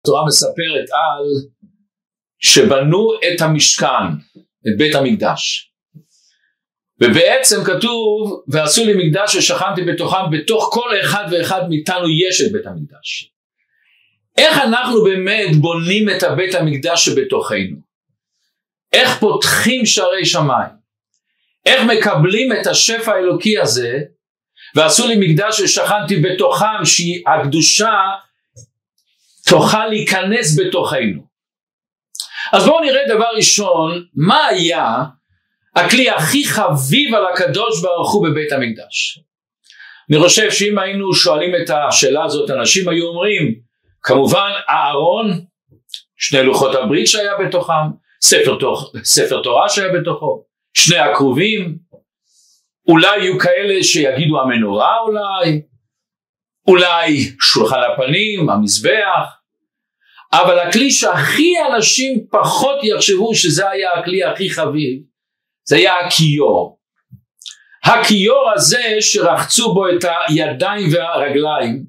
התורה מספרת על שבנו את המשכן, את בית המקדש. ובעצם כתוב, ועשו לי מקדש ושכנתי בתוכם, בתוך כל אחד ואחד מאיתנו יש את בית המקדש. איך אנחנו באמת בונים את הבית המקדש שבתוכנו? איך פותחים שערי שמיים? איך מקבלים את השפע האלוקי הזה, ועשו לי מקדש ושכנתי בתוכם, שהקדושה תוכל להיכנס בתוכנו. אז בואו נראה דבר ראשון, מה היה הכלי הכי חביב על הקדוש ברוך הוא בבית המקדש. אני חושב שאם היינו שואלים את השאלה הזאת, אנשים היו אומרים, כמובן אהרון, שני לוחות הברית שהיה בתוכם, ספר, תוך, ספר תורה שהיה בתוכו, שני הכרובים, אולי יהיו כאלה שיגידו המנורה אולי, אולי שולחן הפנים, המזבח, אבל הכלי שהכי אנשים פחות יחשבו שזה היה הכלי הכי חביב, זה היה הכיור. הכיור הזה שרחצו בו את הידיים והרגליים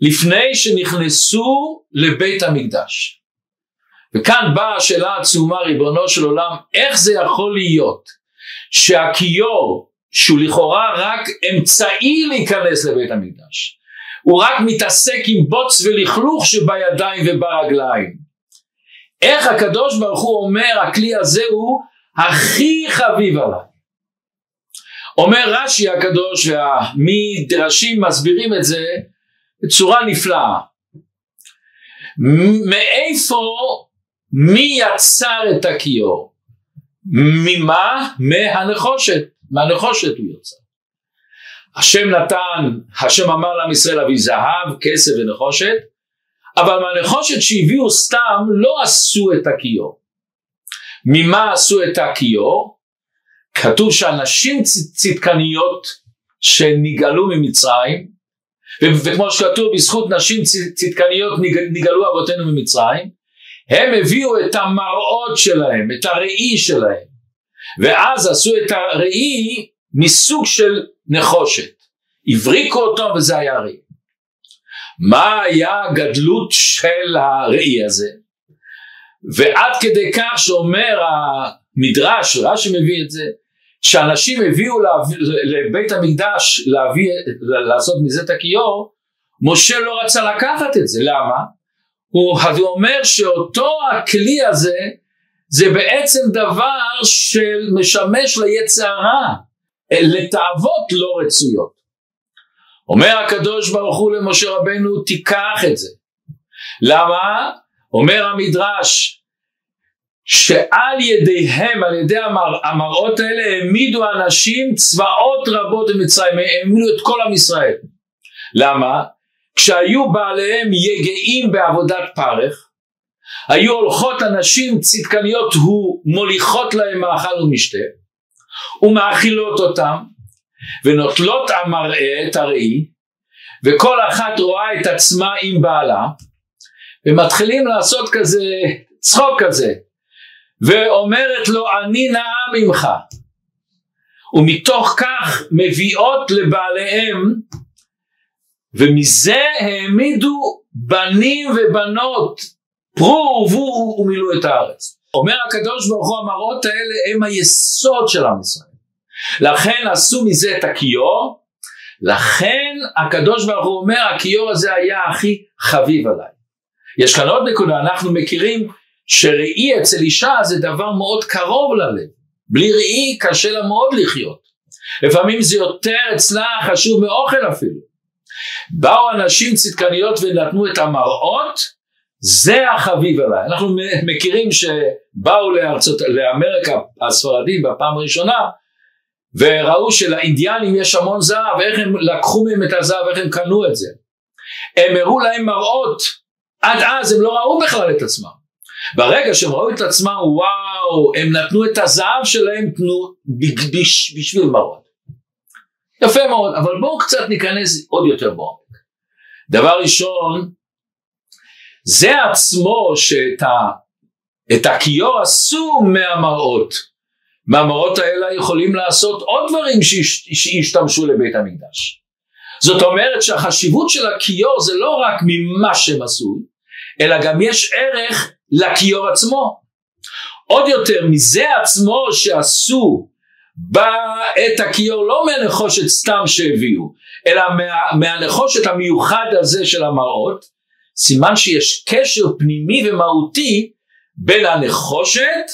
לפני שנכנסו לבית המקדש. וכאן באה השאלה העצומה ריבונו של עולם איך זה יכול להיות שהכיור שהוא לכאורה רק אמצעי להיכנס לבית המקדש הוא רק מתעסק עם בוץ ולכלוך שבידיים וברגליים איך הקדוש ברוך הוא אומר הכלי הזה הוא הכי חביב עליי. אומר רש"י הקדוש והמדרשים מסבירים את זה בצורה נפלאה. מאיפה מי יצר את הכיור? ממה? מהנחושת. מהנחושת הוא יוצר. השם נתן, השם אמר לעם ישראל להביא זהב, כסף ונחושת, אבל מהנחושת שהביאו סתם לא עשו את הכיור. ממה עשו את הכיור? כתוב שאנשים צדקניות שנגאלו ממצרים, וכמו שכתוב בזכות נשים צדקניות נגאלו אבותינו ממצרים, הם הביאו את המראות שלהם, את הראי שלהם, ואז עשו את הראי מסוג של נחושת, הבריקו אותו וזה היה ראי. מה היה הגדלות של הראי הזה? ועד כדי כך שאומר המדרש, רש"י מביא את זה, שאנשים הביאו לבית המקדש להביא, לעשות מזה את הכיור, משה לא רצה לקחת את זה, למה? הוא, הוא אומר שאותו הכלי הזה זה בעצם דבר שמשמש ליצר הרע, לתאוות לא רצויות. אומר הקדוש ברוך הוא למשה רבנו תיקח את זה. למה? אומר המדרש שעל ידיהם, על ידי המר, המראות האלה העמידו אנשים צבאות רבות במצרים, העמידו את כל עם ישראל. למה? כשהיו בעליהם יגעים בעבודת פרך, היו הולכות הנשים צדקניות ומוליכות להם מאכל ומשתה, ומאכילות אותם, ונוטלות המראה את הראי, וכל אחת רואה את עצמה עם בעלה, ומתחילים לעשות כזה צחוק כזה ואומרת לו אני נאה ממך ומתוך כך מביאות לבעליהם ומזה העמידו בנים ובנות פרו ורבו ומילאו את הארץ. אומר הקדוש ברוך הוא המראות האלה הם היסוד של עם ישראל. לכן עשו מזה את הכיור, לכן הקדוש ברוך הוא אומר הכיור הזה היה הכי חביב עליי. יש כאן עוד נקודה, אנחנו מכירים שראי אצל אישה זה דבר מאוד קרוב ללב. בלי ראי קשה לה מאוד לחיות. לפעמים זה יותר אצלה חשוב מאוכל אפילו. באו אנשים צדקניות ונתנו את המראות, זה החביב עליי. אנחנו מכירים שבאו לארצות, לאמריקה הספרדים בפעם הראשונה, וראו שלאינדיאנים יש המון זהב, איך הם לקחו מהם את הזהב, איך הם קנו את זה. הם הראו להם מראות עד אז הם לא ראו בכלל את עצמם. ברגע שהם ראו את עצמם, וואו, הם נתנו את הזהב שלהם תנו בשביל מראות. יפה מאוד, אבל בואו קצת ניכנס עוד יותר בעומק. דבר ראשון, זה עצמו שאת ה, הכיור עשו מהמראות. מהמראות האלה יכולים לעשות עוד דברים שישתמשו לבית המקדש. זאת אומרת שהחשיבות של הכיור זה לא רק ממה שהם עשו, אלא גם יש ערך לכיור עצמו. עוד יותר מזה עצמו שעשו את הכיור לא מהנחושת סתם שהביאו, אלא מה, מהנחושת המיוחד הזה של המראות, סימן שיש קשר פנימי ומהותי בין הנחושת,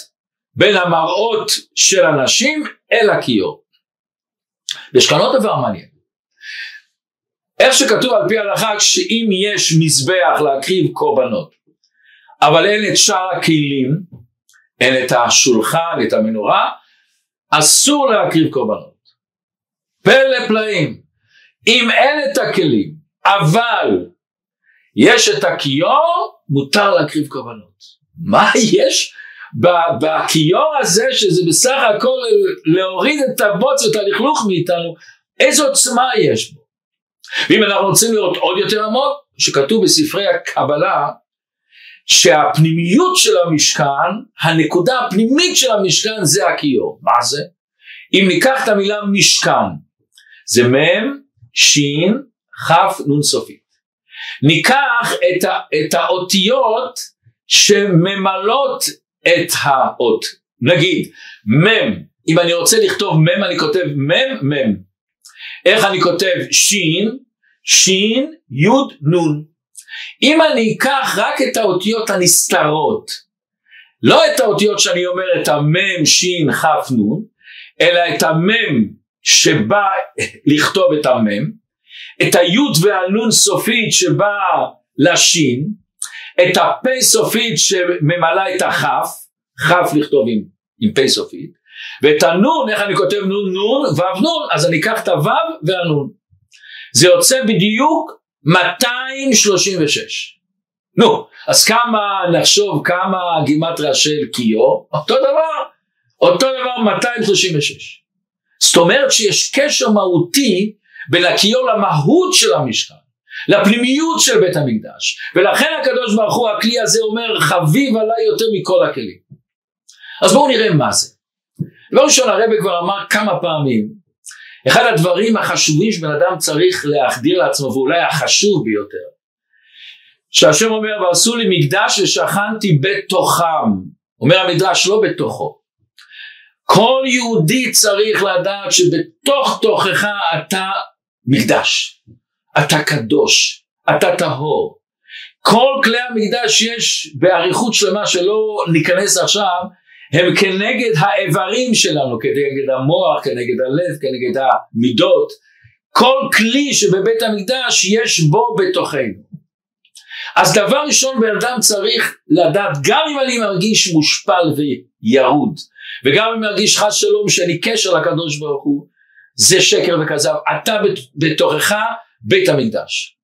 בין המראות של אנשים אל הכיור. יש כאן עוד דבר מעניין. איך שכתוב על פי ההלכה שאם יש מזבח להקריב קורבנות אבל אין את שאר הכלים אין את השולחן את המנורה אסור להקריב קורבנות פלא פלאים אם אין את הכלים אבל יש את הכיור מותר להקריב קורבנות מה יש בכיור הזה שזה בסך הכל להוריד את הבוץ ואת הלכלוך מאיתנו איזו עוצמה יש בו? ואם אנחנו רוצים לראות עוד יותר עמוק שכתוב בספרי הקבלה שהפנימיות של המשכן הנקודה הפנימית של המשכן זה הכיור. מה זה? אם ניקח את המילה משכן זה מ' ש' כ' נ' סופית. ניקח את, ה, את האותיות שממלאות את האות. נגיד מ' אם אני רוצה לכתוב מ' אני כותב מ' מ' איך אני כותב שין, שין, יוד, נון. אם אני אקח רק את האותיות הנסתרות, לא את האותיות שאני אומר את המם, שין, כף, נון, אלא את המם שבא לכתוב את המם, את היוד והנון סופית שבא לשין, את הפ' סופית שממלאה את הכף, כף לכתוב עם, עם פ' סופית, ואת הנון, איך אני כותב נון נון, וו נון, אז אני אקח את הוו והנון. זה יוצא בדיוק 236. נו, אז כמה נחשוב כמה גימטריה של קיו? אותו דבר, אותו דבר 236. זאת אומרת שיש קשר מהותי בין הקיו למהות של המשכן, לפנימיות של בית המקדש, ולכן הקדוש ברוך הוא הכלי הזה אומר חביב עליי יותר מכל הכלים. אז בואו נראה מה זה. דבר ראשון הרבי כבר אמר כמה פעמים, אחד הדברים החשובים שבן אדם צריך להחדיר לעצמו, ואולי החשוב ביותר, שהשם אומר ועשו לי מקדש ושכנתי בתוכם, אומר המדרש לא בתוכו. כל יהודי צריך לדעת שבתוך תוכך אתה מקדש, אתה קדוש, אתה טהור. כל כלי המקדש יש באריכות שלמה שלא ניכנס עכשיו, הם כנגד האיברים שלנו, כנגד המוח, כנגד הלב, כנגד המידות. כל כלי שבבית המקדש יש בו בתוכנו. אז דבר ראשון בן אדם צריך לדעת, גם אם אני מרגיש מושפל וירוד, וגם אם מרגיש חס שלום שאני קשר לקדוש ברוך הוא, זה שקר וכזב, אתה בתוכך בית המקדש.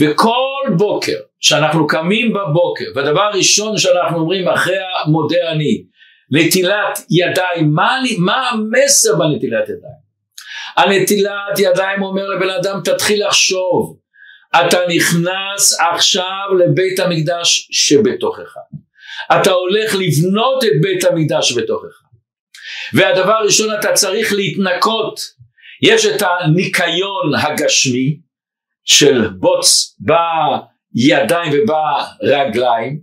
וכל בוקר שאנחנו קמים בבוקר, והדבר הראשון שאנחנו אומרים אחרי המודה אני, נטילת ידיים, מה, מה המסר בנטילת ידיים? הנטילת ידיים אומר לבן אדם תתחיל לחשוב, אתה נכנס עכשיו לבית המקדש שבתוכך, אתה הולך לבנות את בית המקדש שבתוכך, והדבר הראשון אתה צריך להתנקות, יש את הניקיון הגשמי של בוץ בידיים וברגליים,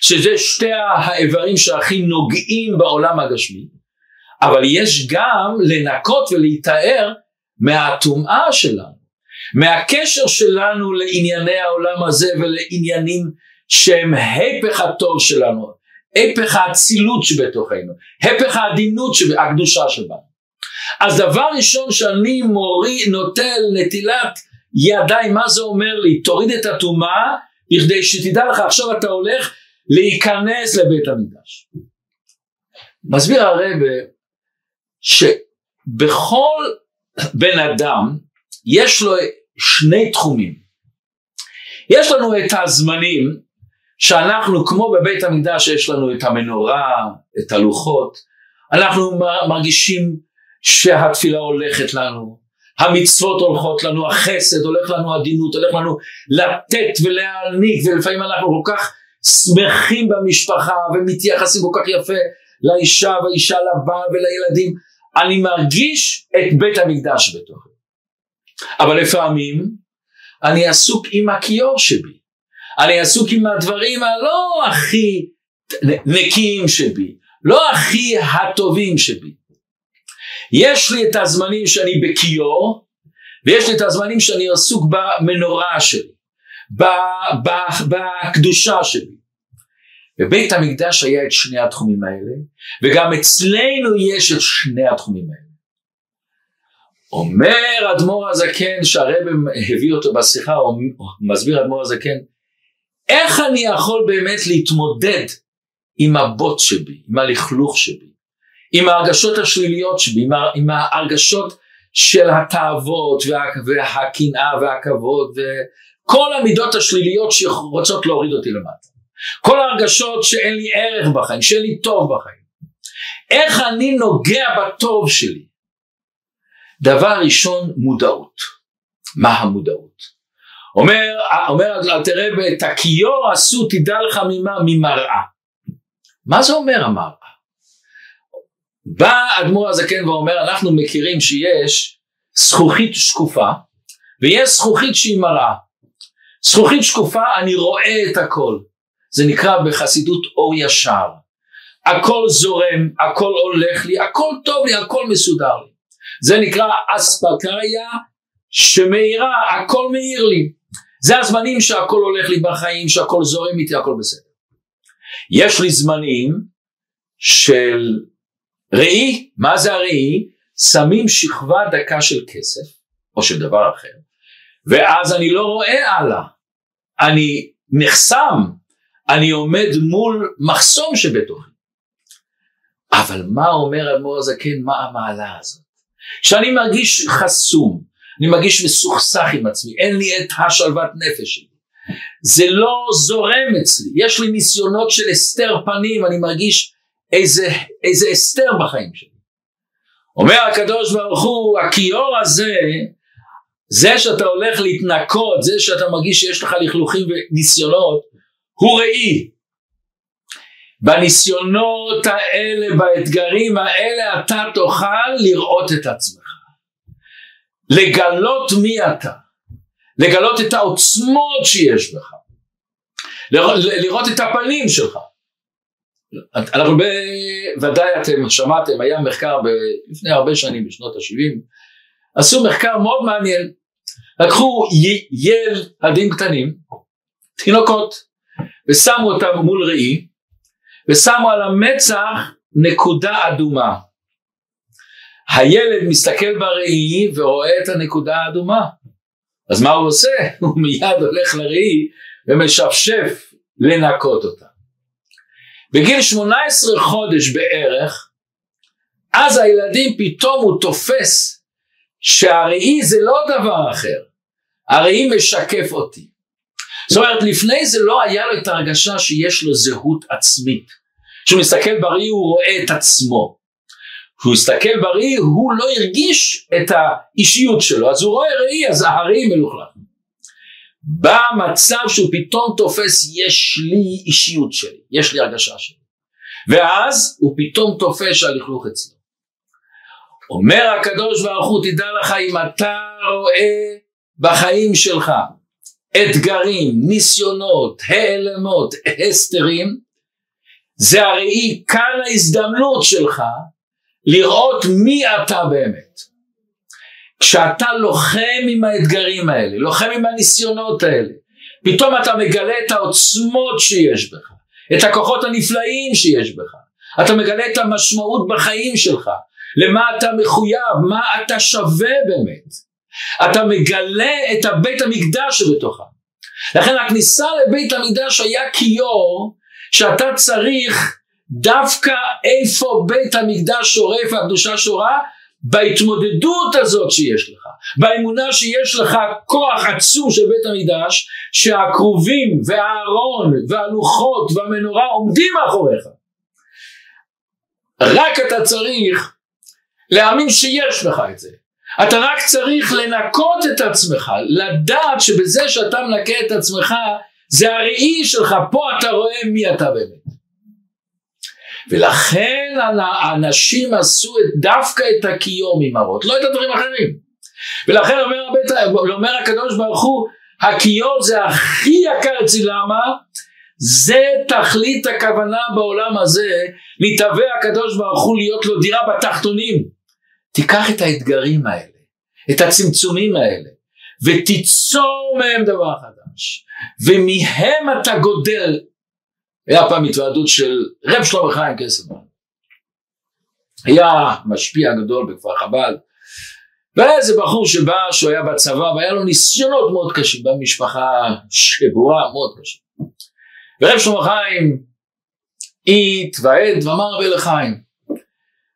שזה שתי האיברים שהכי נוגעים בעולם הגשמי, אבל יש גם לנקות ולהיטהר מהטומאה שלנו, מהקשר שלנו לענייני העולם הזה ולעניינים שהם הפך הטוב שלנו, הפך האצילות שבתוכנו, הפך העדינות, הקדושה שבנו. אז דבר ראשון שאני מורי, נוטל נטילת ידיים, מה זה אומר לי? תוריד את הטומאה, בכדי שתדע לך עכשיו אתה הולך להיכנס לבית המקדש. מסביר הרב שבכל בן אדם יש לו שני תחומים. יש לנו את הזמנים שאנחנו כמו בבית המקדש יש לנו את המנורה, את הלוחות, אנחנו מרגישים שהתפילה הולכת לנו, המצוות הולכות לנו, החסד הולך לנו, עדינות הולך לנו לתת ולהעניק ולפעמים אנחנו כל כך שמחים במשפחה ומתייחסים כל כך יפה לאישה והאישה לבעל ולילדים. אני מרגיש את בית המקדש בתוכי. אבל לפעמים אני עסוק עם הכיור שבי. אני עסוק עם הדברים הלא הכי נקיים שבי, לא הכי הטובים שבי. יש לי את הזמנים שאני בכיור, ויש לי את הזמנים שאני עסוק במנורה שלי, בקדושה שלי. בבית המקדש היה את שני התחומים האלה, וגם אצלנו יש את שני התחומים האלה. אומר אדמו"ר הזקן שהרב הביא אותו בשיחה, או מסביר אדמו"ר הזקן, איך אני יכול באמת להתמודד עם הבוט שבי, עם הלכלוך שבי, עם ההרגשות השליליות שבי, עם, עם ההרגשות של התאוות וה, והקנאה והכבוד וכל המידות השליליות שרוצות להוריד אותי למטה. כל ההרגשות שאין לי ערך בחיים, שאין לי טוב בחיים. איך אני נוגע בטוב שלי? דבר ראשון, מודעות. מה המודעות? אומר, אומר תראה, את הכיור עשו תדע לך ממה? ממראה. מה זה אומר המראה? בא אדמו"ר הזקן ואומר אנחנו מכירים שיש זכוכית שקופה ויש זכוכית שהיא מראה. זכוכית שקופה אני רואה את הכל. זה נקרא בחסידות אור ישר. הכל זורם, הכל הולך לי, הכל טוב לי, הכל מסודר לי. זה נקרא אספקריה שמאירה, הכל מאיר לי. זה הזמנים שהכל הולך לי בחיים, שהכל זורם איתי, הכל בסדר. יש לי זמנים של ראי, מה זה הראי? שמים שכבה דקה של כסף, או של דבר אחר, ואז אני לא רואה הלאה. אני נחסם, אני עומד מול מחסום שבתוכי. אבל מה אומר אדמו"ר הזקן, מה המעלה הזאת? כשאני מרגיש חסום, אני מרגיש מסוכסך עם עצמי, אין לי את השלוות נפש שלי. זה לא זורם אצלי, יש לי ניסיונות של הסתר פנים, אני מרגיש איזה, איזה הסתר בחיים שלי. אומר הקדוש ברוך הוא, הכיור הזה, זה שאתה הולך להתנקות, זה שאתה מרגיש שיש לך לכלוכים וניסיונות, הוא ראי. בניסיונות האלה, באתגרים האלה, אתה תוכל לראות את עצמך. לגלות מי אתה. לגלות את העוצמות שיש בך. לראות את הפנים שלך. אנחנו בוודאי אתם שמעתם, היה מחקר ב, לפני הרבה שנים, בשנות ה-70, עשו מחקר מאוד מעניין. לקחו ילדים קטנים, תינוקות, ושמו אותם מול ראי, ושמו על המצח נקודה אדומה. הילד מסתכל בראי ורואה את הנקודה האדומה. אז מה הוא עושה? הוא מיד הולך לראי ומשפשף לנקות אותה. בגיל 18 חודש בערך, אז הילדים פתאום הוא תופס שהראי זה לא דבר אחר, הראי משקף אותי. זאת אומרת לפני זה לא היה לו את ההרגשה שיש לו זהות עצמית. כשהוא מסתכל בראי הוא רואה את עצמו. כשהוא הסתכל בראי הוא לא הרגיש את האישיות שלו אז הוא רואה ראי אז הראי מלוכלך. במצב שהוא פתאום תופס יש לי אישיות שלי, יש לי הרגשה שלי. ואז הוא פתאום תופס שהלכלוך אצלו. אומר הקדוש ברוך הוא תדע לך אם אתה רואה בחיים שלך אתגרים, ניסיונות, העלמות, הסתרים, זה הראי כאן ההזדמנות שלך לראות מי אתה באמת. כשאתה לוחם עם האתגרים האלה, לוחם עם הניסיונות האלה, פתאום אתה מגלה את העוצמות שיש בך, את הכוחות הנפלאים שיש בך, אתה מגלה את המשמעות בחיים שלך, למה אתה מחויב, מה אתה שווה באמת. אתה מגלה את הבית המקדש שבתוכה. לכן הכניסה לבית המקדש היה כיור שאתה צריך דווקא איפה בית המקדש שורף והקדושה שורה בהתמודדות הזאת שיש לך, באמונה שיש לך כוח עצום של בית המקדש, שהכרובים והארון והלוחות והמנורה עומדים מאחוריך. רק אתה צריך להאמין שיש לך את זה. אתה רק צריך לנקות את עצמך, לדעת שבזה שאתה מנקה את עצמך, זה הראי שלך, פה אתה רואה מי אתה באמת. ולכן האנשים עשו דווקא את הקיום ממראות, לא את הדברים האחרים. ולכן אומר, הבית, אומר הקדוש ברוך הוא, הכיור זה הכי יקר אצלי, למה? זה תכלית הכוונה בעולם הזה, נתהווה הקדוש ברוך הוא להיות לו דירה בתחתונים. תיקח את האתגרים האלה, את הצמצומים האלה, ותיצור מהם דבר חדש, ומהם אתה גודל. היה פעם התוועדות של רב שלמה חיים קסמן. היה משפיע גדול בכפר חב"ד, והיה איזה בחור שבא, שהוא היה בצבא, והיה לו ניסיונות מאוד קשים במשפחה שבורה מאוד קשה. ורב שלמה חיים התוועד ואמר רבי לחיים.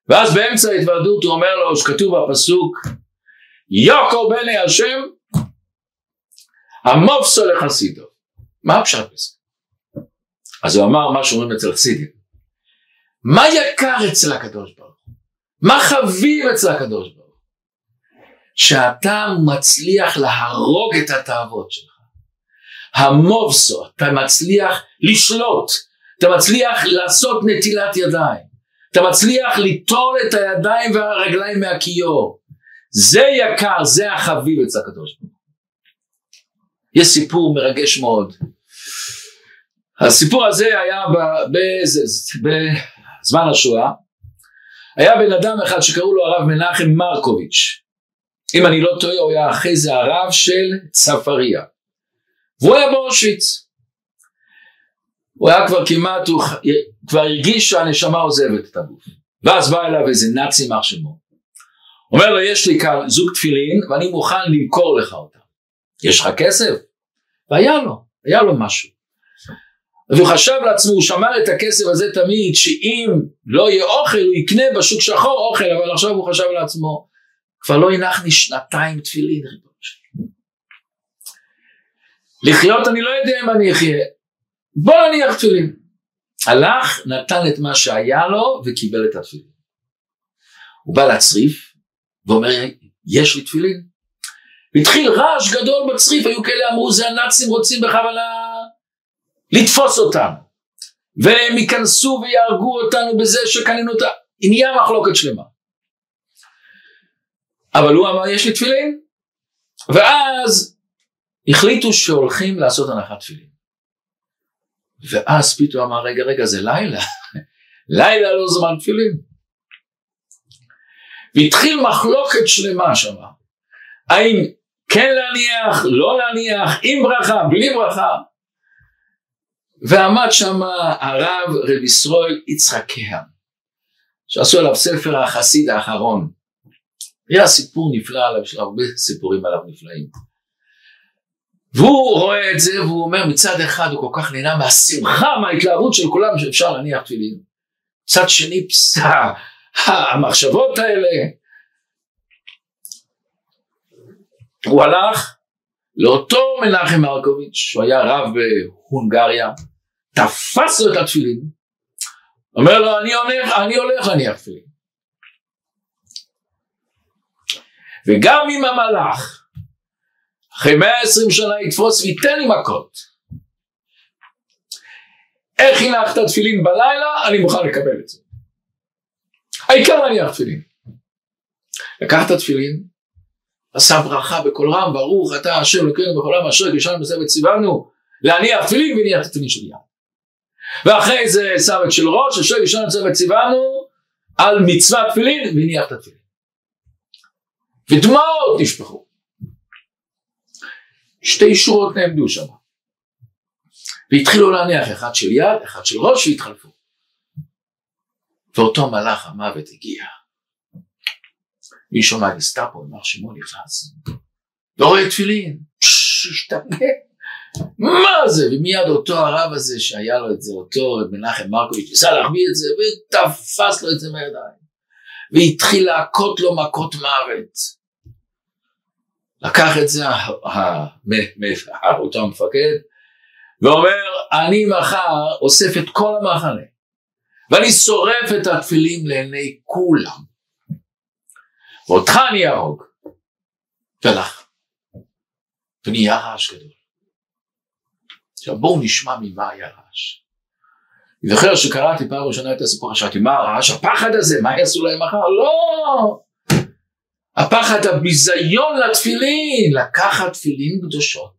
ואז באמצע ההתוועדות הוא אומר לו, שכתוב בפסוק, יוקו בני השם, המובסו לחסידו. מה הפשט בזה? אז הוא אמר מה שאומרים אצל חסידים. מה יקר אצל הקדוש ברוך הוא? מה חביב אצל הקדוש ברוך? שאתה מצליח להרוג את התאוות שלך. המובסו, אתה מצליח לשלוט, אתה מצליח לעשות נטילת ידיים, אתה מצליח ליטול את הידיים והרגליים מהכיור. זה יקר, זה החביב אצל הקדוש ברוך הוא. יש סיפור מרגש מאוד. הסיפור הזה היה בזמן השואה, היה בן אדם אחד שקראו לו הרב מנחם מרקוביץ'. אם אני לא טועה הוא היה אחרי זה הרב של צפריה. והוא היה באושוויץ. הוא היה כבר כמעט, הוא כבר הרגיש שהנשמה עוזבת את הגוף. ואז בא אליו איזה נאצי מח שמו. אומר לו יש לי כאן זוג תפילין ואני מוכן למכור לך אותם. יש לך כסף? והיה לו, היה לו משהו. והוא חשב לעצמו, הוא שמר את הכסף הזה תמיד, שאם לא יהיה אוכל הוא יקנה בשוק שחור אוכל, אבל עכשיו הוא חשב לעצמו, כבר לא הנחני שנתיים תפילין, ריבונו שלי. לחיות אני לא יודע אם אני אחיה, בוא נניח תפילין. הלך, נתן את מה שהיה לו וקיבל את התפילין. הוא בא לצריף ואומר, יש לי תפילין. והתחיל רעש גדול בצריף, היו כאלה אמרו, זה הנאצים רוצים בכוונה לתפוס אותנו. והם ייכנסו ויהרגו אותנו בזה שקנינו אותה. נהיה מחלוקת שלמה. אבל הוא אמר יש לי תפילין ואז החליטו שהולכים לעשות הנחת תפילין ואז פתאום אמר רגע רגע זה לילה לילה לא זמן תפילין והתחיל מחלוקת שלמה שם האם כן להניח לא להניח עם ברכה בלי ברכה ועמד שם הרב רב ישראל יצחק קהם שעשו עליו ספר החסיד האחרון היה סיפור נפלא עליו, יש הרבה סיפורים עליו נפלאים. והוא רואה את זה והוא אומר מצד אחד הוא כל כך נהנה מהשמחה, מההתלהבות של כולם שאפשר להניח תפילין. מצד שני פסה, המחשבות האלה. הוא הלך לאותו מנחם מרקוביץ', שהוא היה רב בהונגריה, תפס לו את התפילין, אומר לו אני הולך, אני הולך להניח תפילין. וגם אם המלאך אחרי 120 שנה יתפוס וייתן לי מכות איך הנחת תפילין בלילה? אני מוכן לקבל את זה. העיקר להניח תפילין לקח את התפילין עשה ברכה בקול רם ברוך אתה השם אלוקינו בכל רם אשר גישרנו בסבב ציוונו להניח תפילין והניח את התפילין של יד ואחרי זה שם את של ראש אשר גישרנו בסבב ציוונו על מצוות תפילין והניח את התפילין ודמעות נשפכו. שתי שורות נעמדו שם. והתחילו להניח אחד של יד, אחד של ראש והתחלפו. ואותו מלאך המוות הגיע. מי שומע גסטאפו, אמר שמעון נכנס. לא רואה תפילין, השתגע. מה זה? ומיד אותו הרב הזה שהיה לו את זה, אותו מנחם מרקוביץ', ניסה להחביא את זה ותפס לו את זה מהידיים. והתחיל להכות לו מכות מוות. לקח את זה אותו המפקד ואומר אני מחר אוסף את כל המחנה ואני שורף את התפילים לעיני כולם ואותך אני אהרוג והלך ונהיה רעש גדול עכשיו בואו נשמע ממה היה רעש אני זוכר שקראתי פעם ראשונה את הסיפור, חשבתי מה הרעש הפחד הזה, מה יעשו להם מחר? לא! הפחד הביזיון לתפילין, לקחת תפילין קדושות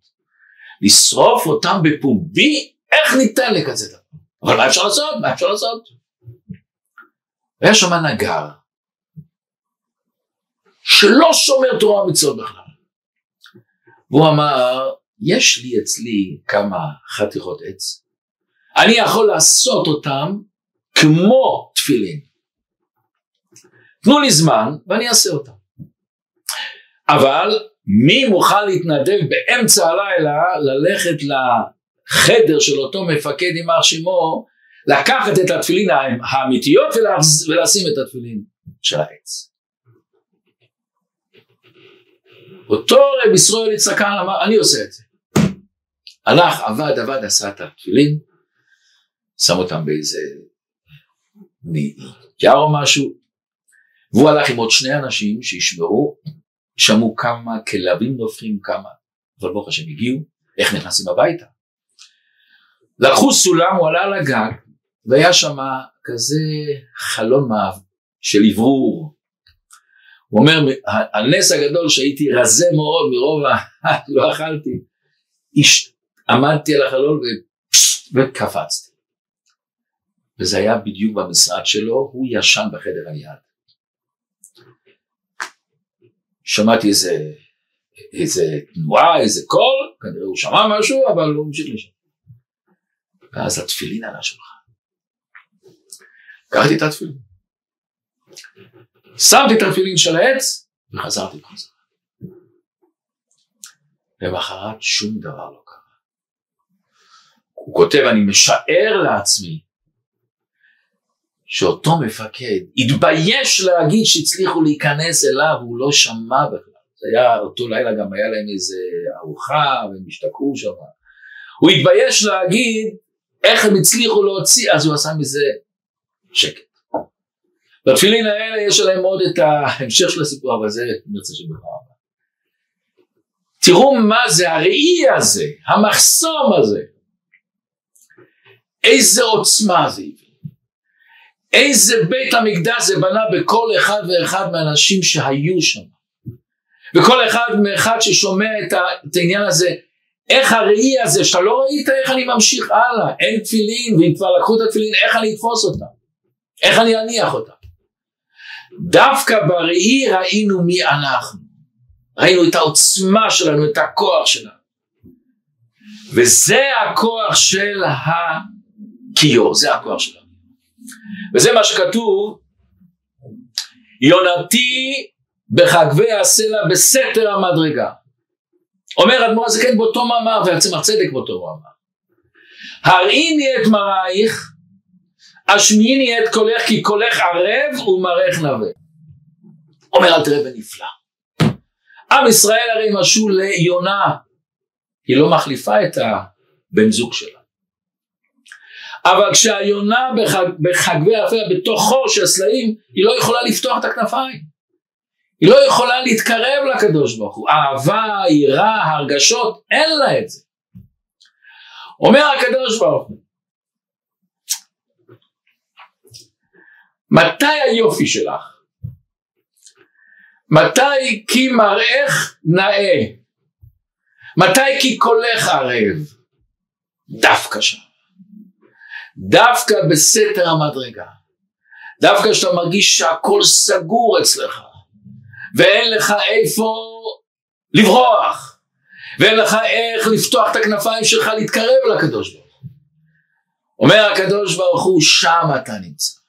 לשרוף אותם בפומבי, איך ניתן לקצת? אבל מה אפשר לעשות? מה אפשר לעשות? היה שם נגר, שלא שומר תורה ומצוות בכלל. והוא אמר, יש לי אצלי כמה חתיכות עץ, אני יכול לעשות אותם כמו תפילין. תנו לי זמן ואני אעשה אותם. אבל מי מוכן להתנדב באמצע הלילה ללכת לחדר של אותו מפקד יימח שמו, לקחת את התפילין האמיתיות ולשים את התפילין של העץ. אותו רב ישראל יצחקן אמר אני עושה את זה. הלך עבד עבד עשה את התפילין שם אותם באיזה נייר או משהו והוא הלך עם עוד שני אנשים שישמעו שמעו כמה כלבים נופחים כמה אבל ברוך השם הגיעו איך נכנסים הביתה. לקחו סולם הוא עלה על הגג והיה שם כזה חלון מעב של אוורור. הוא אומר הנס הגדול שהייתי רזה מאוד מרוב ה... לא אכלתי עמדתי על החלון וקפצתי וזה היה בדיוק במשרד שלו הוא ישן בחדר היד שמעתי איזה, איזה תנועה, איזה קול, כנראה הוא שמע משהו, אבל הוא המשיך לשם. ואז התפילין על השולחן. לקחתי את התפילין. שמתי את התפילין של העץ וחזרתי בחזרה. למחרת שום דבר לא. הוא כותב, אני משער לעצמי שאותו מפקד התבייש להגיד שהצליחו להיכנס אליו, הוא לא שמע בכלל. זה היה, אותו לילה גם היה להם איזה ארוחה והם השתכרו שם. הוא התבייש להגיד איך הם הצליחו להוציא, אז הוא עשה מזה שקט. בתפילין האלה יש עליהם עוד את ההמשך של הסיפור, אבל זה נרצה שבפעם הבאה. תראו מה זה הראי הזה, המחסום הזה. איזה עוצמה זה הביא. איזה בית המקדש זה בנה בכל אחד ואחד מהאנשים שהיו שם. וכל אחד מאחד ששומע את, העניין הזה, איך הראי הזה, שאתה לא ראית איך אני ממשיך הלאה, אין תפילין, ואם כבר לקחו את התפילין, איך אני אתפוס אותם? איך אני אניח אותם? דווקא בראי ראינו מי אנחנו. ראינו את העוצמה שלנו, את הכוח שלנו. וזה הכוח של הכיור, זה הכוח שלנו. וזה מה שכתוב, יונתי בחגבי הסלע בסתר המדרגה. אומר אדמו"ר הזקן באותו מאמר והצמח צדק באותו מאמר. הראיני את מראייך, השמיעיני את קולך כי קולך ערב ומראייך נווה. אומר אל תראה בנפלא. עם ישראל הרי משול ליונה, היא לא מחליפה את הבן זוג שלה. אבל כשהיונה בחג, בחגבי האפלה בתוך חור של סלעים היא לא יכולה לפתוח את הכנפיים היא לא יכולה להתקרב לקדוש ברוך הוא אהבה, יראה, הרגשות אין לה את זה אומר הקדוש ברוך הוא מתי היופי שלך? מתי כי מראך נאה? מתי כי קולך ערב? דווקא שם דווקא בסתר המדרגה, דווקא כשאתה מרגיש שהכל סגור אצלך, ואין לך איפה לברוח, ואין לך איך לפתוח את הכנפיים שלך להתקרב לקדוש ברוך. אומר הקדוש ברוך הוא, שם אתה נמצא.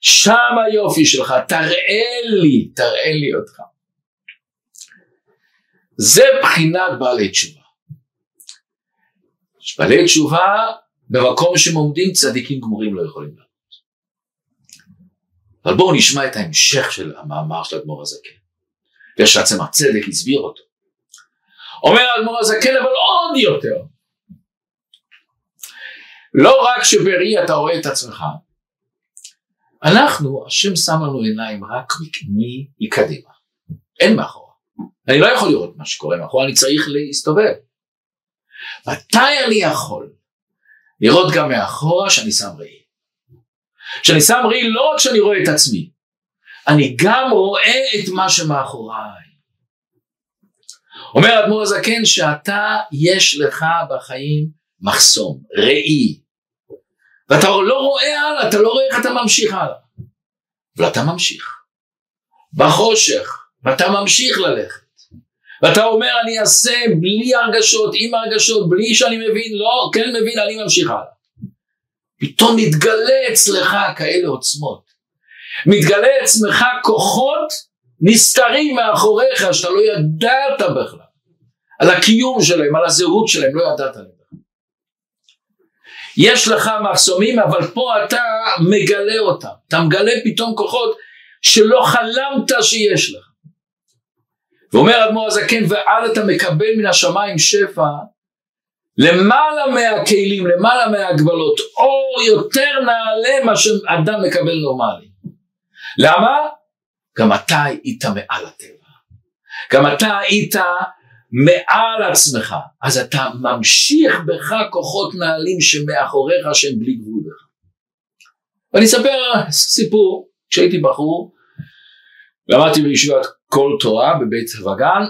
שם היופי שלך, תראה לי, תראה לי אותך. זה בחינת בעלי תשובה. בעלי תשובה במקום שהם עומדים צדיקים גמורים לא יכולים לעמוד. אבל בואו נשמע את ההמשך של המאמר של אדמו"ר הזקן. ושעצם הצדק הסביר אותו. אומר אדמו"ר הזקן אבל עוד יותר. לא רק שבראי אתה רואה את עצמך, אנחנו, השם שם לנו עיניים רק מקדימה, אין מאחורה. אני לא יכול לראות מה שקורה מאחורה, אני צריך להסתובב. מתי אני יכול לראות גם מאחורה שאני שם ראי. כשאני שם ראי לא רק שאני רואה את עצמי, אני גם רואה את מה שמאחוריי. אומר אדמו"ר הזקן שאתה יש לך בחיים מחסום, ראי, ואתה לא רואה הלאה, אתה לא רואה איך אתה ממשיך הלאה, ואתה ממשיך, בחושך, ואתה ממשיך ללכת, ואתה אומר אני אעשה בלי הרגשות, עם הרגשות, בלי שאני מבין, לא, כן מבין, אני ממשיך הלאה. פתאום מתגלה אצלך כאלה עוצמות, מתגלה אצלך כוחות נסתרים מאחוריך שאתה לא ידעת בכלל, על הקיום שלהם, על הזהות שלהם, לא ידעת עליהם. יש לך מחסומים אבל פה אתה מגלה אותם, אתה מגלה פתאום כוחות שלא חלמת שיש לך. ואומר אדמו"ר הזקן ואז אתה מקבל מן השמיים שפע למעלה מהכלים, למעלה מהגבלות, אור יותר נעלה מה שאדם מקבל נורמלי. למה? גם אתה היית מעל הטבע. גם אתה היית מעל עצמך. אז אתה ממשיך בך כוחות נעלים שמאחוריך שהם בלי גבול בך. ואני אספר סיפור, כשהייתי בחור, למדתי בישיבת כל תורה בבית וגן,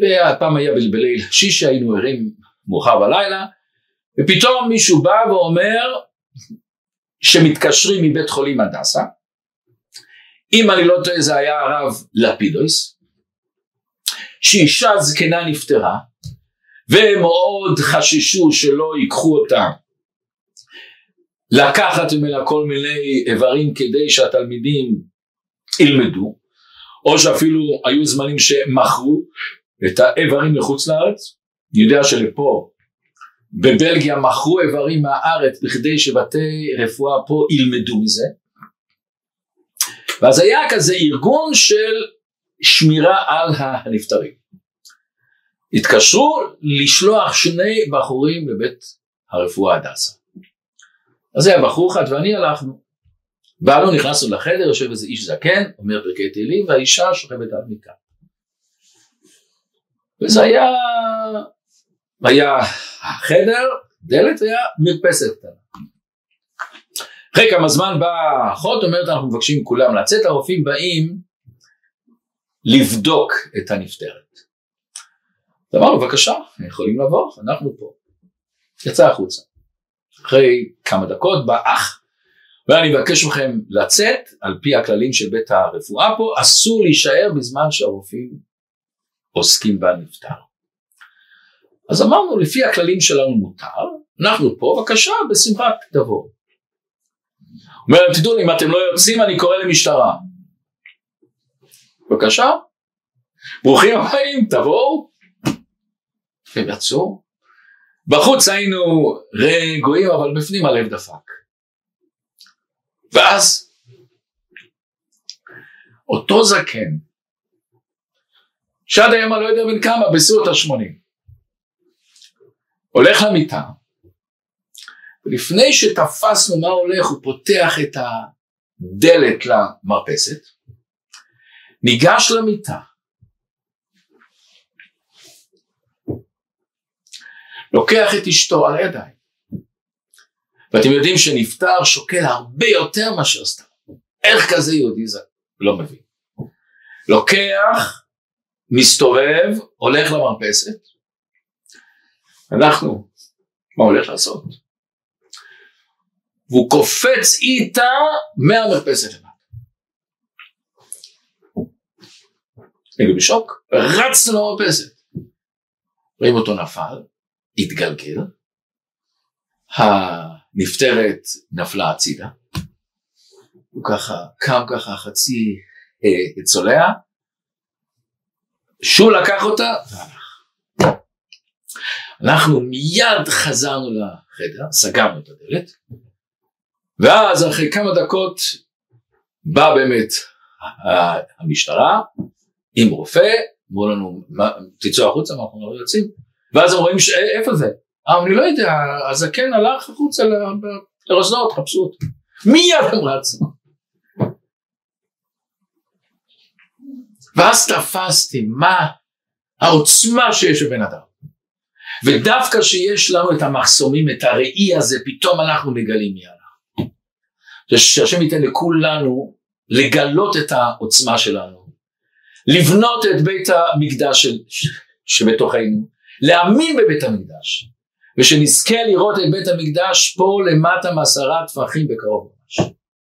והפעם היה בליל שישי, היינו ערים מאוחר בלילה, ופתאום מישהו בא ואומר שמתקשרים מבית חולים הדסה, אם אני לא טועה זה היה הרב לפידויס, שאישה זקנה נפטרה, והם מאוד חששו שלא ייקחו אותה לקחת ממנה כל מיני איברים כדי שהתלמידים ילמדו, או שאפילו היו זמנים שמכרו את האיברים לחוץ לארץ, אני יודע שלפה בבלגיה מכרו איברים מהארץ בכדי שבתי רפואה פה ילמדו מזה ואז היה כזה ארגון של שמירה על הנפטרים. התקשרו לשלוח שני בחורים לבית הרפואה הדסה. אז היה בחור אחד ואני הלכנו. באנו נכנסנו לחדר יושב איזה איש זקן אומר פרקי תהילים והאישה שוכבת על מיטה. וזה היה היה החדר, דלת היה מרפסת קטנה. אחרי כמה זמן באה האחות אומרת אנחנו מבקשים כולם לצאת, הרופאים באים לבדוק את הנפטרת. אמרנו בבקשה, יכולים לבוא, אנחנו פה. יצא החוצה. אחרי כמה דקות בא אח, ואני מבקש מכם לצאת, על פי הכללים של בית הרפואה פה, אסור להישאר בזמן שהרופאים עוסקים בנפטר. אז אמרנו לפי הכללים שלנו מותר, אנחנו פה בבקשה בשמחה תבואו. אומר להם תדעו אם אתם לא יוצאים אני קורא למשטרה. בבקשה, ברוכים הבאים תבואו. הם יצאו. בחוץ היינו רגועים אבל בפנים הלב דפק. ואז אותו זקן שעד היום אני לא יודע בן כמה בסביבות השמונים הולך למיטה, ולפני שתפסנו מה הולך הוא פותח את הדלת למרפסת, ניגש למיטה, לוקח את אשתו על הידיים, ואתם יודעים שנפטר שוקל הרבה יותר מאשר סתם, איך כזה יהודי זה לא מבין, לוקח, מסתובב, הולך למרפסת, אנחנו, מה הולך לעשות? והוא קופץ איתה מהמרפסת למטה. היינו בשוק, רצנו למרפסת. רואים אותו נפל, התגלגל, הנפטרת נפלה הצידה, הוא ככה קם ככה חצי אה, צולע, שו לקח אותה אנחנו מיד חזרנו לחדר, סגרנו את הדלת, ואז אחרי כמה דקות באה באמת המשטרה עם רופא, אמרו לנו תצאו החוצה, אנחנו לא יוצאים, ואז הם רואים איפה זה? אה, אני לא יודע, הזקן הלך החוצה לרזנות, חפשו אותו. מיד הם רצו. ואז תפסתי מה העוצמה שיש בבן אדם. ודווקא שיש לנו את המחסומים, את הראי הזה, פתאום אנחנו מגלים מי אנחנו. שהשם ייתן לכולנו לגלות את העוצמה שלנו, לבנות את בית המקדש של, שבתוכנו, להאמין בבית המקדש, ושנזכה לראות את בית המקדש פה למטה מעשרה טפחים בקרוב ממש.